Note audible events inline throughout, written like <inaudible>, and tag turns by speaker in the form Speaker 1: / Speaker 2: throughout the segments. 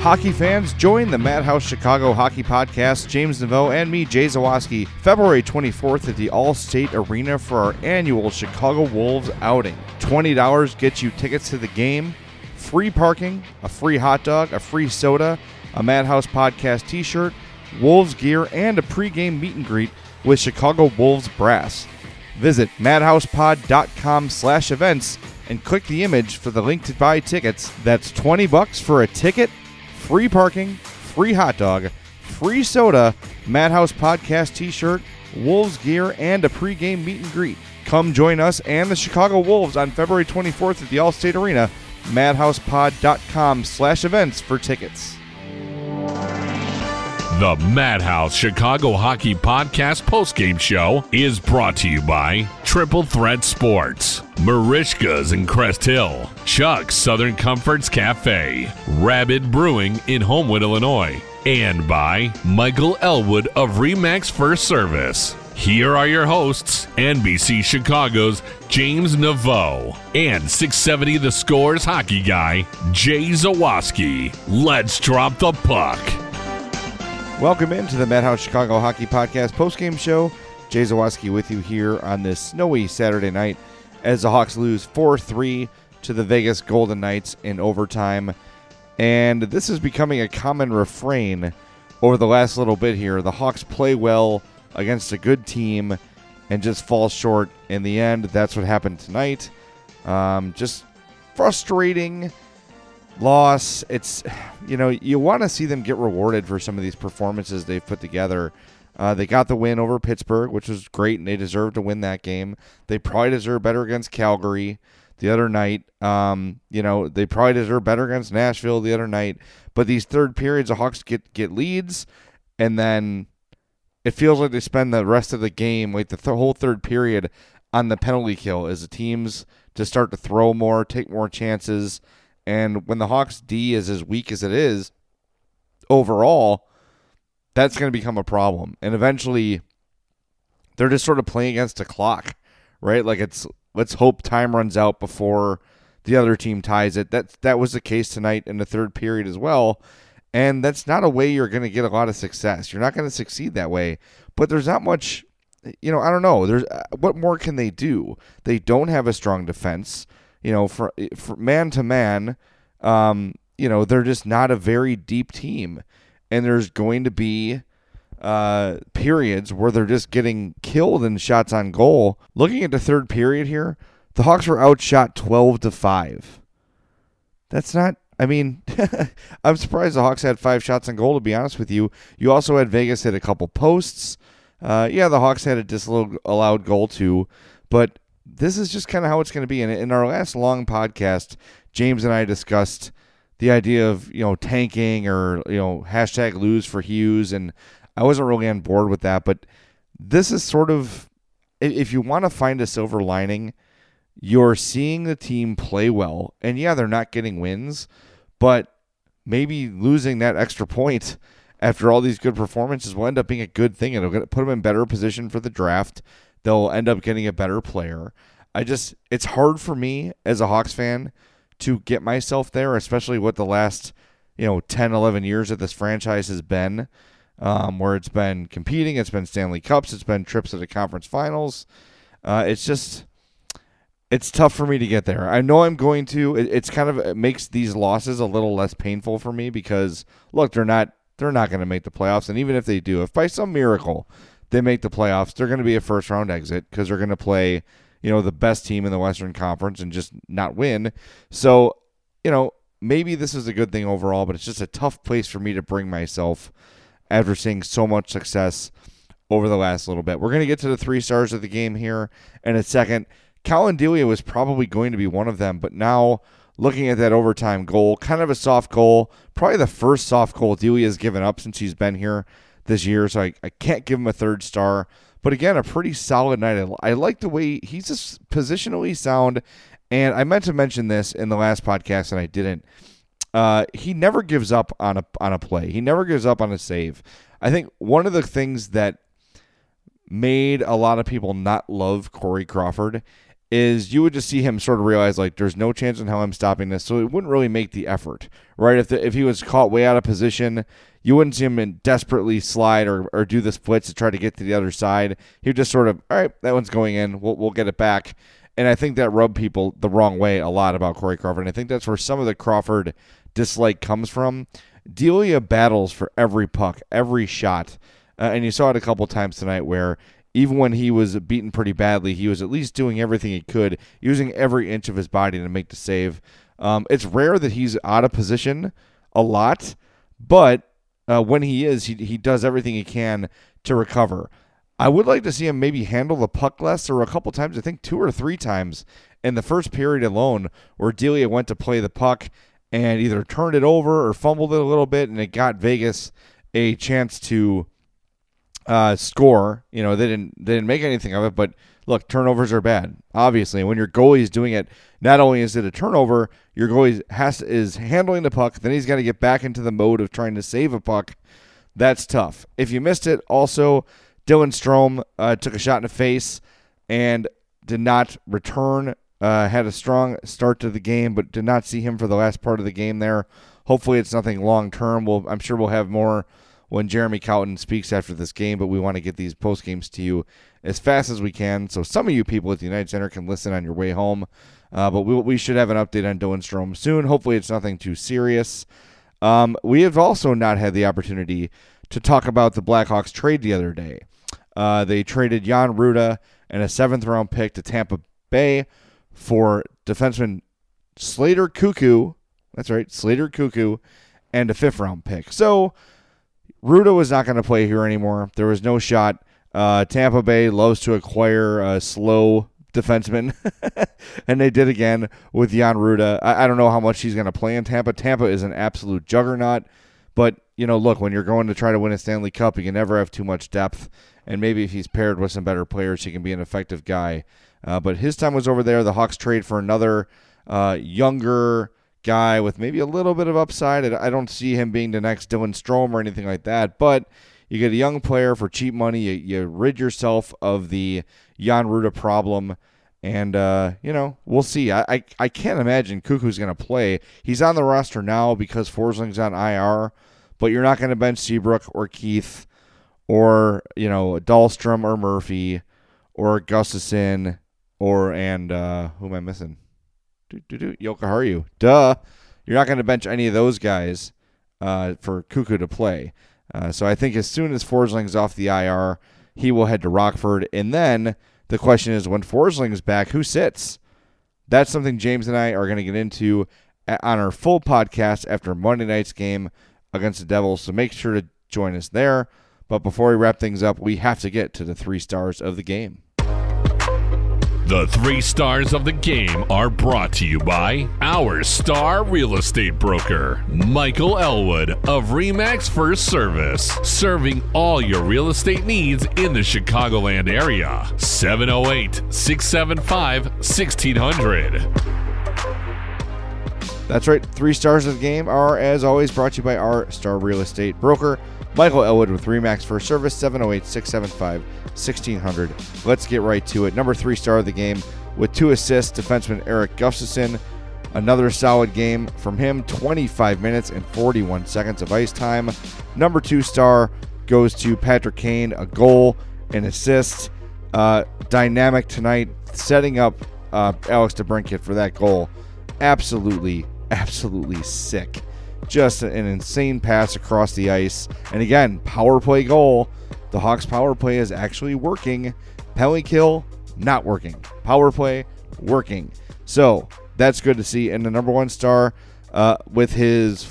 Speaker 1: Hockey fans, join the Madhouse Chicago Hockey Podcast, James Neveau and me, Jay Zawaski, February 24th at the Allstate Arena for our annual Chicago Wolves outing. $20 gets you tickets to the game, free parking, a free hot dog, a free soda, a Madhouse Podcast t shirt, Wolves gear, and a pregame meet and greet with Chicago Wolves Brass. Visit madhousepod.com slash events and click the image for the link to buy tickets. That's 20 bucks for a ticket, free parking, free hot dog, free soda, Madhouse Podcast t shirt, Wolves gear, and a pregame meet and greet. Come join us and the Chicago Wolves on February 24th at the Allstate Arena. MadhousePod.com slash events for tickets.
Speaker 2: The Madhouse Chicago Hockey Podcast postgame show is brought to you by Triple Threat Sports, Marishka's in Crest Hill, Chuck's Southern Comforts Cafe, Rabbit Brewing in Homewood, Illinois, and by Michael Elwood of Remax First Service. Here are your hosts, NBC Chicago's James Neveau and 670 The Scores hockey guy, Jay Zawaski. Let's drop the puck.
Speaker 1: Welcome into the Madhouse Chicago Hockey Podcast postgame show. Jay Zawaski with you here on this snowy Saturday night as the Hawks lose 4 3 to the Vegas Golden Knights in overtime. And this is becoming a common refrain over the last little bit here. The Hawks play well against a good team and just fall short in the end. That's what happened tonight. Um, just frustrating loss. It's, <sighs> you know, you want to see them get rewarded for some of these performances they've put together. Uh, they got the win over Pittsburgh, which was great, and they deserve to win that game. They probably deserve better against Calgary the other night. Um, you know, they probably deserve better against Nashville the other night. But these third periods, the Hawks get get leads, and then it feels like they spend the rest of the game, like the th- whole third period, on the penalty kill as the teams just start to throw more, take more chances. And when the Hawks D is as weak as it is overall, that's going to become a problem. And eventually, they're just sort of playing against a clock, right? Like it's let's hope time runs out before the other team ties it. That that was the case tonight in the third period as well. And that's not a way you're going to get a lot of success. You're not going to succeed that way. But there's not much, you know, I don't know. There's uh, what more can they do? They don't have a strong defense. You know, for, for man to man, um, you know, they're just not a very deep team. And there's going to be uh, periods where they're just getting killed in shots on goal. Looking at the third period here, the Hawks were outshot 12 to 5. That's not I mean, <laughs> I'm surprised the Hawks had five shots on goal. To be honest with you, you also had Vegas hit a couple posts. Uh, yeah, the Hawks had a disallowed goal too, but this is just kind of how it's going to be. And in our last long podcast, James and I discussed the idea of you know tanking or you know hashtag lose for Hughes, and I wasn't really on board with that. But this is sort of if you want to find a silver lining, you're seeing the team play well, and yeah, they're not getting wins, but maybe losing that extra point <laughs> after all these good performances will end up being a good thing. and It'll put them in better position for the draft. They'll end up getting a better player. I just, it's hard for me as a Hawks fan to get myself there, especially what the last, you know, 10, 11 years of this franchise has been, um, where it's been competing, it's been Stanley Cups, it's been trips to the conference finals. Uh, it's just, it's tough for me to get there. I know I'm going to. It, it's kind of it makes these losses a little less painful for me because look, they're not they're not going to make the playoffs, and even if they do, if by some miracle they make the playoffs, they're going to be a first round exit because they're going to play you know the best team in the Western Conference and just not win. So you know maybe this is a good thing overall, but it's just a tough place for me to bring myself after seeing so much success over the last little bit. We're going to get to the three stars of the game here in a second. Collin Delia was probably going to be one of them, but now looking at that overtime goal, kind of a soft goal, probably the first soft goal Delia has given up since he's been here this year, so I, I can't give him a third star. But again, a pretty solid night. I, I like the way he's just positionally sound. And I meant to mention this in the last podcast, and I didn't. Uh, he never gives up on a on a play. He never gives up on a save. I think one of the things that made a lot of people not love Corey Crawford is you would just see him sort of realize like there's no chance in hell I'm stopping this, so it wouldn't really make the effort, right? If the, if he was caught way out of position, you wouldn't see him desperately slide or, or do the splits to try to get to the other side. He would just sort of all right, that one's going in, we'll we'll get it back, and I think that rubbed people the wrong way a lot about Corey Crawford. And I think that's where some of the Crawford dislike comes from. Delia battles for every puck, every shot. Uh, and you saw it a couple times tonight where even when he was beaten pretty badly, he was at least doing everything he could, using every inch of his body to make the save. Um, it's rare that he's out of position a lot, but uh, when he is, he, he does everything he can to recover. I would like to see him maybe handle the puck less, or a couple times, I think two or three times in the first period alone, where Delia went to play the puck and either turned it over or fumbled it a little bit, and it got Vegas a chance to uh, score. You know, they didn't they didn't make anything of it, but look, turnovers are bad. Obviously, when your goalie is doing it, not only is it a turnover, your goalie has is handling the puck. Then he's got to get back into the mode of trying to save a puck. That's tough. If you missed it, also Dylan Strome uh, took a shot in the face and did not return. Uh, had a strong start to the game, but did not see him for the last part of the game there. Hopefully, it's nothing long term. We'll, I'm sure we'll have more when Jeremy Colliton speaks after this game, but we want to get these post games to you as fast as we can. So some of you people at the United Center can listen on your way home. Uh, but we, we should have an update on Dylan Strome soon. Hopefully, it's nothing too serious. Um, we have also not had the opportunity to talk about the Blackhawks trade the other day. Uh, they traded Jan Rutta and a seventh round pick to Tampa Bay for defenseman Slater Koekkoek. That's right, Slater Koekkoek, and a fifth round pick. So Rutta was not going to play here anymore. There was no shot. Uh, Tampa Bay loves to acquire a slow defenseman, <laughs> and they did again with Jan Rutta. I, I don't know how much he's going to play in Tampa. Tampa is an absolute juggernaut, but you know, look, when you're going to try to win a Stanley Cup, you can never have too much depth. And maybe if he's paired with some better players, he can be an effective guy. Uh, but his time was over there. The Hawks trade for another uh, younger guy with maybe a little bit of upside. I don't see him being the next Dylan Strome or anything like that, but you get a young player for cheap money. You, you rid yourself of the Jan Rutta problem. And, uh, you know, we'll see. I, I, I can't imagine Koekkoek's going to play. He's on the roster now because Forsling's on IR, but you're not going to bench Seabrook or Keith or, you know, Dahlstrom or Murphy or Gustafsson or, and, uh, who am I missing? Jokiharju. Duh. You're not going to bench any of those guys uh, for Koekkoek to play. Uh, so I think as soon as Forsling's off the IR, he will head to Rockford. And then the question is when Forsling's back, who sits? That's something James and I are going to get into on our full podcast after Monday night's game against the Devils. So make sure to join us there. But before we wrap things up, we have to get to the three stars of the game.
Speaker 2: The three stars of the game are brought to you by our star real estate broker, Michael Elwood of REMAX First Service, serving all your real estate needs in the Chicagoland area. 708 675 1600.
Speaker 1: That's right. Three stars of the game are, as always, brought to you by our star real estate broker, Michael Elwood with Remax First Service, 708 675 1600. Let's get right to it. Number three star of the game with two assists, defenseman Eric Gustafsson. Another solid game from him, 25 minutes and 41 seconds of ice time. Number two star goes to Patrick Kane, a goal, and assist. Uh, dynamic tonight, setting up uh, Alex DeBrincat for that goal. Absolutely absolutely sick. Just an insane pass across the ice. And again, power play goal. The Hawks power play is actually working. Penalty kill, not working. Power play, working. So that's good to see. And the number one star uh, with his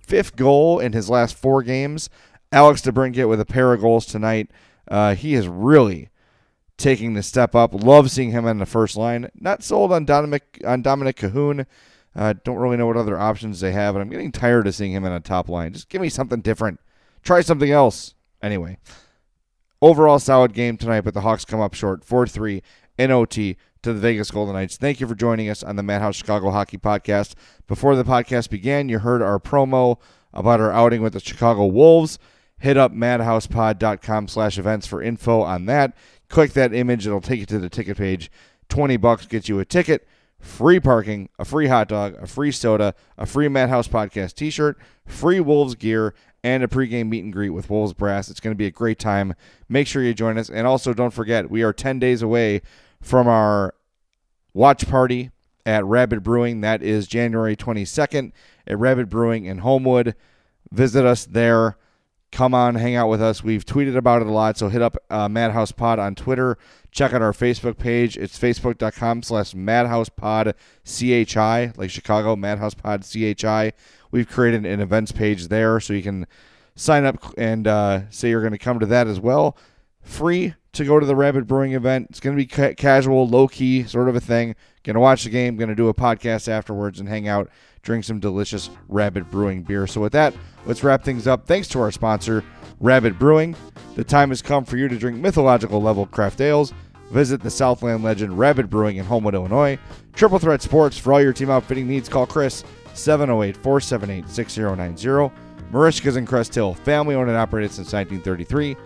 Speaker 1: fifth goal in his last four games, Alex DeBrincat with a pair of goals tonight. Uh, he is really taking the step up. Love seeing him on the first line. Not sold on Dominik on Dominik Kahun. Uh, don't really know what other options they have, and I'm getting tired of seeing him in a top line. Just give me something different. Try something else. Anyway, overall solid game tonight, but the Hawks come up short 4 3 in OT to the Vegas Golden Knights. Thank you for joining us on the Madhouse Chicago Hockey Podcast. Before the podcast began, you heard our promo about our outing with the Chicago Wolves. Hit up madhousepod.com slash events for info on that. Click that image, it'll take you to the ticket page. 20 bucks gets you a ticket free parking, a free hot dog, a free soda, a free Madhouse Podcast t shirt, free Wolves gear, and a pregame meet and greet with Wolves Brass. It's going to be a great time. Make sure you join us. And also, don't forget, we are 10 days away from our watch party at Rabbit Brewing. That is January 22nd at Rabbit Brewing in Homewood. Visit us there. Come on, hang out with us. We've tweeted about it a lot, so hit up uh, Madhouse Pod on Twitter. Check out our Facebook page. It's facebook.com slash madhousepod CHI, like Chicago, Madhouse Pod CHI. We've created an events page there, so you can sign up and uh, say you're going to come to that as well. Free to go to the Rabid Brewing event. It's going to be ca- casual, low key sort of a thing. Going to watch the game, going to do a podcast afterwards and hang out drink some delicious Rabid Brewing beer. So, with that, let's wrap things up. Thanks to our sponsor, Rabid Brewing. The time has come for you to drink mythological level craft ales. Visit the Southland legend Rabid Brewing in Homewood, Illinois. Triple Threat Sports for all your team outfitting needs. Call Chris 708 478 6090. Marishka's in Crest Hill, family owned and operated since 1933.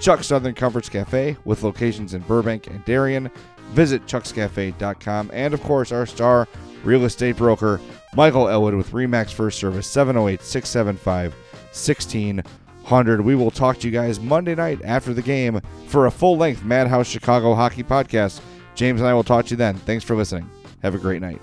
Speaker 1: Chuck Southern Comforts Cafe with locations in Burbank and Darien. Visit chuckscafe.com. And of course, our star real estate broker, Michael Elwood with Remax First Service, 708 675 1600. We will talk to you guys Monday night after the game for a full length Madhouse Chicago hockey podcast. James and I will talk to you then. Thanks for listening. Have a great night.